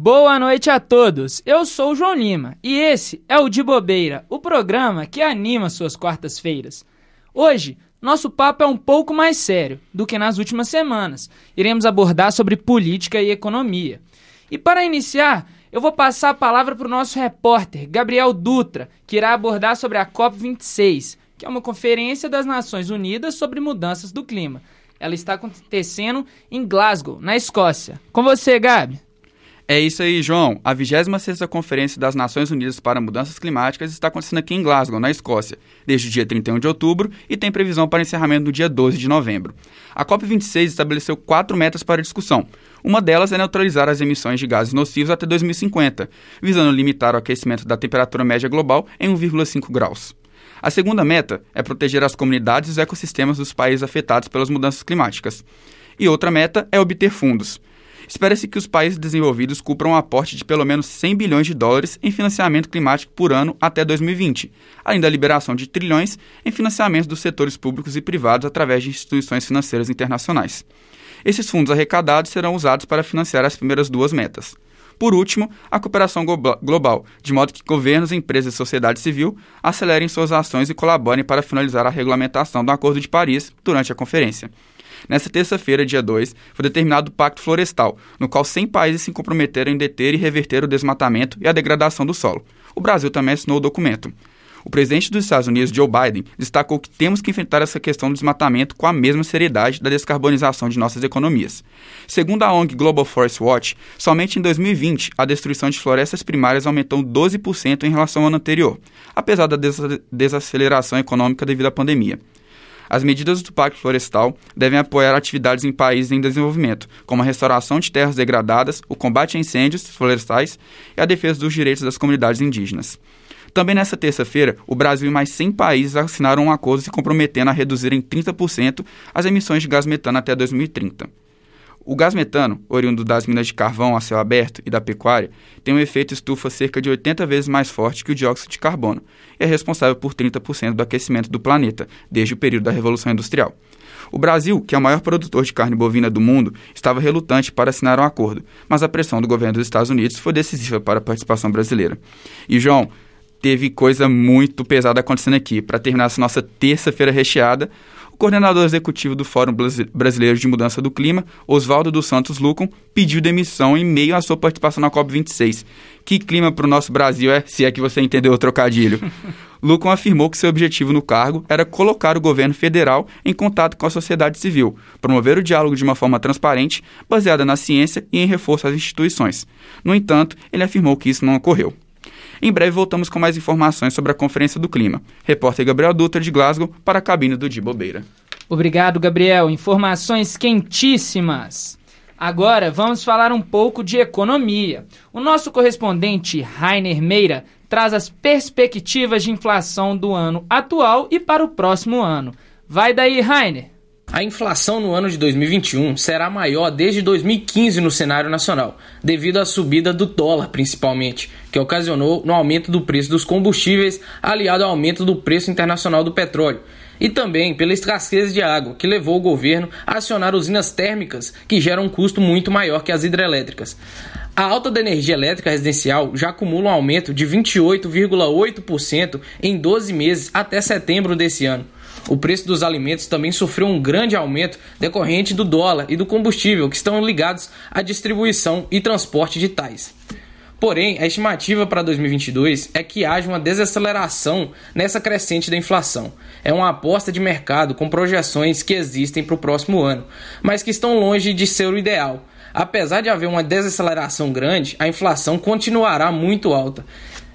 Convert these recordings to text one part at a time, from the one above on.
Boa noite a todos. Eu sou o João Lima e esse é o De Bobeira, o programa que anima suas quartas-feiras. Hoje, nosso papo é um pouco mais sério do que nas últimas semanas. Iremos abordar sobre política e economia. E para iniciar, eu vou passar a palavra para o nosso repórter, Gabriel Dutra, que irá abordar sobre a COP26, que é uma conferência das Nações Unidas sobre mudanças do clima. Ela está acontecendo em Glasgow, na Escócia. Com você, Gabi. É isso aí, João. A 26ª Conferência das Nações Unidas para Mudanças Climáticas está acontecendo aqui em Glasgow, na Escócia, desde o dia 31 de outubro e tem previsão para encerramento no dia 12 de novembro. A COP26 estabeleceu quatro metas para discussão. Uma delas é neutralizar as emissões de gases nocivos até 2050, visando limitar o aquecimento da temperatura média global em 1,5 graus. A segunda meta é proteger as comunidades e os ecossistemas dos países afetados pelas mudanças climáticas. E outra meta é obter fundos. Espera-se que os países desenvolvidos cupram um aporte de pelo menos 100 bilhões de dólares em financiamento climático por ano até 2020, além da liberação de trilhões em financiamento dos setores públicos e privados através de instituições financeiras internacionais. Esses fundos arrecadados serão usados para financiar as primeiras duas metas. Por último, a cooperação global, de modo que governos, empresas e sociedade civil acelerem suas ações e colaborem para finalizar a regulamentação do Acordo de Paris durante a conferência. Nessa terça-feira, dia 2, foi determinado o Pacto Florestal, no qual 100 países se comprometeram em deter e reverter o desmatamento e a degradação do solo. O Brasil também assinou o documento. O presidente dos Estados Unidos, Joe Biden, destacou que temos que enfrentar essa questão do desmatamento com a mesma seriedade da descarbonização de nossas economias. Segundo a ONG Global Forest Watch, somente em 2020 a destruição de florestas primárias aumentou 12% em relação ao ano anterior, apesar da desaceleração econômica devido à pandemia. As medidas do Pacto Florestal devem apoiar atividades em países em desenvolvimento, como a restauração de terras degradadas, o combate a incêndios florestais e a defesa dos direitos das comunidades indígenas. Também nesta terça-feira, o Brasil e mais 100 países assinaram um acordo se comprometendo a reduzir em 30% as emissões de gás metano até 2030. O gás metano, oriundo das minas de carvão a céu aberto e da pecuária, tem um efeito estufa cerca de 80 vezes mais forte que o dióxido de carbono e é responsável por 30% do aquecimento do planeta, desde o período da Revolução Industrial. O Brasil, que é o maior produtor de carne bovina do mundo, estava relutante para assinar um acordo, mas a pressão do governo dos Estados Unidos foi decisiva para a participação brasileira. E, João, teve coisa muito pesada acontecendo aqui. Para terminar essa nossa terça-feira recheada, coordenador executivo do Fórum Brasileiro de Mudança do Clima, Oswaldo dos Santos Lucum, pediu demissão em meio à sua participação na COP26. Que clima para o nosso Brasil é, se é que você entendeu o trocadilho. Lucum afirmou que seu objetivo no cargo era colocar o governo federal em contato com a sociedade civil, promover o diálogo de uma forma transparente, baseada na ciência e em reforço às instituições. No entanto, ele afirmou que isso não ocorreu. Em breve voltamos com mais informações sobre a Conferência do Clima. Repórter Gabriel Dutra de Glasgow para a cabine do Di Bobeira. Obrigado, Gabriel. Informações quentíssimas. Agora vamos falar um pouco de economia. O nosso correspondente Rainer Meira traz as perspectivas de inflação do ano atual e para o próximo ano. Vai daí, Rainer. A inflação no ano de 2021 será maior desde 2015 no cenário nacional, devido à subida do dólar principalmente, que ocasionou no aumento do preço dos combustíveis, aliado ao aumento do preço internacional do petróleo, e também pela escassez de água, que levou o governo a acionar usinas térmicas que geram um custo muito maior que as hidrelétricas. A alta da energia elétrica residencial já acumula um aumento de 28,8% em 12 meses até setembro desse ano. O preço dos alimentos também sofreu um grande aumento decorrente do dólar e do combustível, que estão ligados à distribuição e transporte de tais. Porém, a estimativa para 2022 é que haja uma desaceleração nessa crescente da inflação. É uma aposta de mercado com projeções que existem para o próximo ano, mas que estão longe de ser o ideal. Apesar de haver uma desaceleração grande, a inflação continuará muito alta.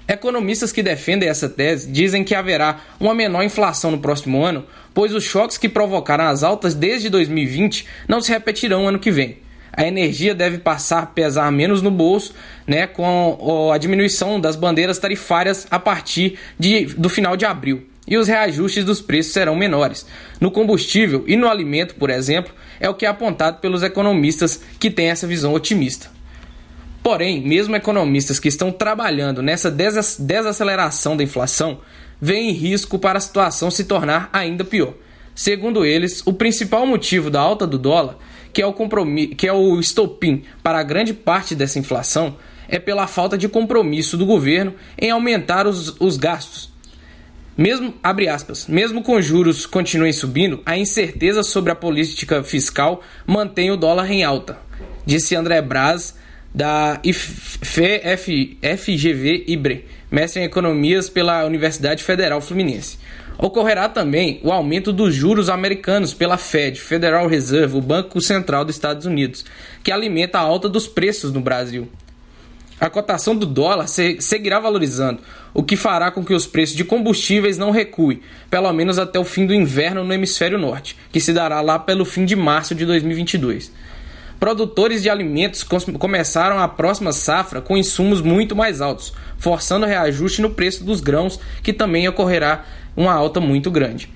Economistas que defendem essa tese dizem que haverá uma menor inflação no próximo ano, pois os choques que provocaram as altas desde 2020 não se repetirão ano que vem. A energia deve passar a pesar menos no bolso, né, com a diminuição das bandeiras tarifárias a partir de, do final de abril. E os reajustes dos preços serão menores. No combustível e no alimento, por exemplo, é o que é apontado pelos economistas que têm essa visão otimista. Porém, mesmo economistas que estão trabalhando nessa desaceleração da inflação veem risco para a situação se tornar ainda pior. Segundo eles, o principal motivo da alta do dólar, que é o, que é o estopim para grande parte dessa inflação, é pela falta de compromisso do governo em aumentar os, os gastos. Mesmo, abre aspas, mesmo com juros continuem subindo, a incerteza sobre a política fiscal mantém o dólar em alta, disse André Braz, da FGV Ibre, mestre em economias pela Universidade Federal Fluminense. Ocorrerá também o aumento dos juros americanos pela Fed, Federal Reserve, o Banco Central dos Estados Unidos, que alimenta a alta dos preços no Brasil. A cotação do dólar seguirá valorizando, o que fará com que os preços de combustíveis não recuem, pelo menos até o fim do inverno no hemisfério norte, que se dará lá pelo fim de março de 2022. Produtores de alimentos começaram a próxima safra com insumos muito mais altos, forçando reajuste no preço dos grãos, que também ocorrerá uma alta muito grande.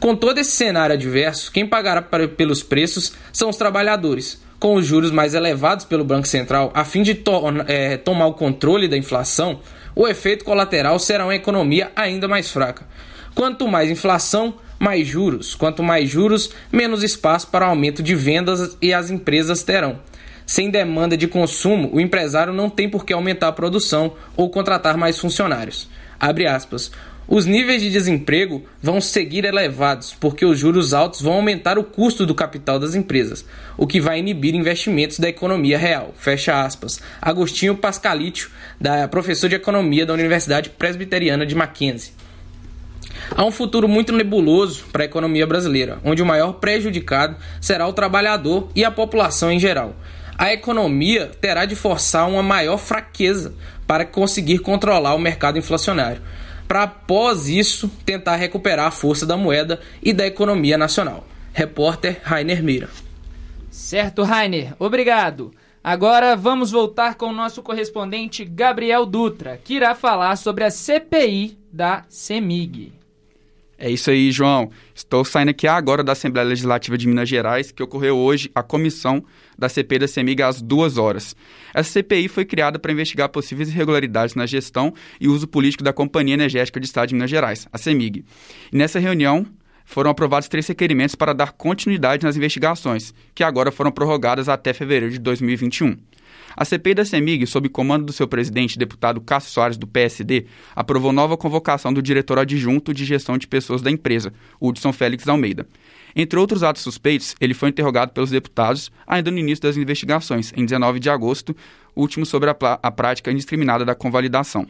Com todo esse cenário adverso, quem pagará pelos preços são os trabalhadores, com os juros mais elevados pelo Banco Central, a fim de to é, tomar o controle da inflação, o efeito colateral será uma economia ainda mais fraca. Quanto mais inflação, mais juros. Quanto mais juros, menos espaço para aumento de vendas e as empresas terão. Sem demanda de consumo, o empresário não tem por que aumentar a produção ou contratar mais funcionários. Abre aspas. Os níveis de desemprego vão seguir elevados, porque os juros altos vão aumentar o custo do capital das empresas, o que vai inibir investimentos da economia real. Fecha aspas. Agostinho Pascalitio, da professor de economia da Universidade Presbiteriana de Mackenzie. Há um futuro muito nebuloso para a economia brasileira, onde o maior prejudicado será o trabalhador e a população em geral. A economia terá de forçar uma maior fraqueza para conseguir controlar o mercado inflacionário para após isso tentar recuperar a força da moeda e da economia nacional. Repórter Rainer Meira. Certo, Rainer, obrigado. Agora vamos voltar com o nosso correspondente Gabriel Dutra, que irá falar sobre a CPI da CEMIG. É isso aí, João. Estou saindo aqui agora da Assembleia Legislativa de Minas Gerais, que ocorreu hoje a comissão da CPI da CEMIG às duas horas. Essa CPI foi criada para investigar possíveis irregularidades na gestão e uso político da Companhia Energética de Estado de Minas Gerais, a CEMIG. E nessa reunião foram aprovados três requerimentos para dar continuidade nas investigações, que agora foram prorrogadas até fevereiro de 2021. A CPI da CEMIG, sob comando do seu presidente, deputado Cássio Soares, do PSD, aprovou nova convocação do diretor adjunto de gestão de pessoas da empresa, Hudson Félix Almeida. Entre outros atos suspeitos, ele foi interrogado pelos deputados ainda no início das investigações, em 19 de agosto, último sobre a, a prática indiscriminada da convalidação.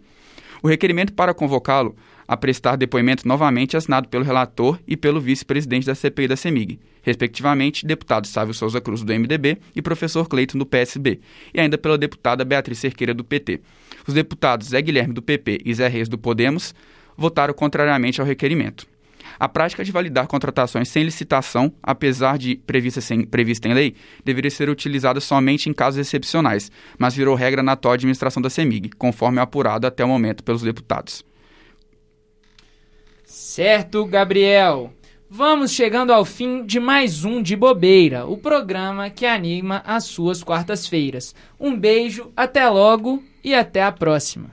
O requerimento para convocá-lo a prestar depoimento novamente assinado pelo relator e pelo vice-presidente da CPI da CEMIG, respectivamente, deputado Sávio Souza Cruz, do MDB, e professor Cleiton, do PSB, e ainda pela deputada Beatriz Cerqueira, do PT. Os deputados Zé Guilherme, do PP, e Zé Reis, do Podemos, votaram contrariamente ao requerimento. A prática de validar contratações sem licitação, apesar de prevista, sem, prevista em lei, deveria ser utilizada somente em casos excepcionais, mas virou regra na atual administração da CEMIG, conforme apurado até o momento pelos deputados. Certo, Gabriel. Vamos chegando ao fim de mais um de Bobeira, o programa que anima as suas quartas-feiras. Um beijo, até logo e até a próxima.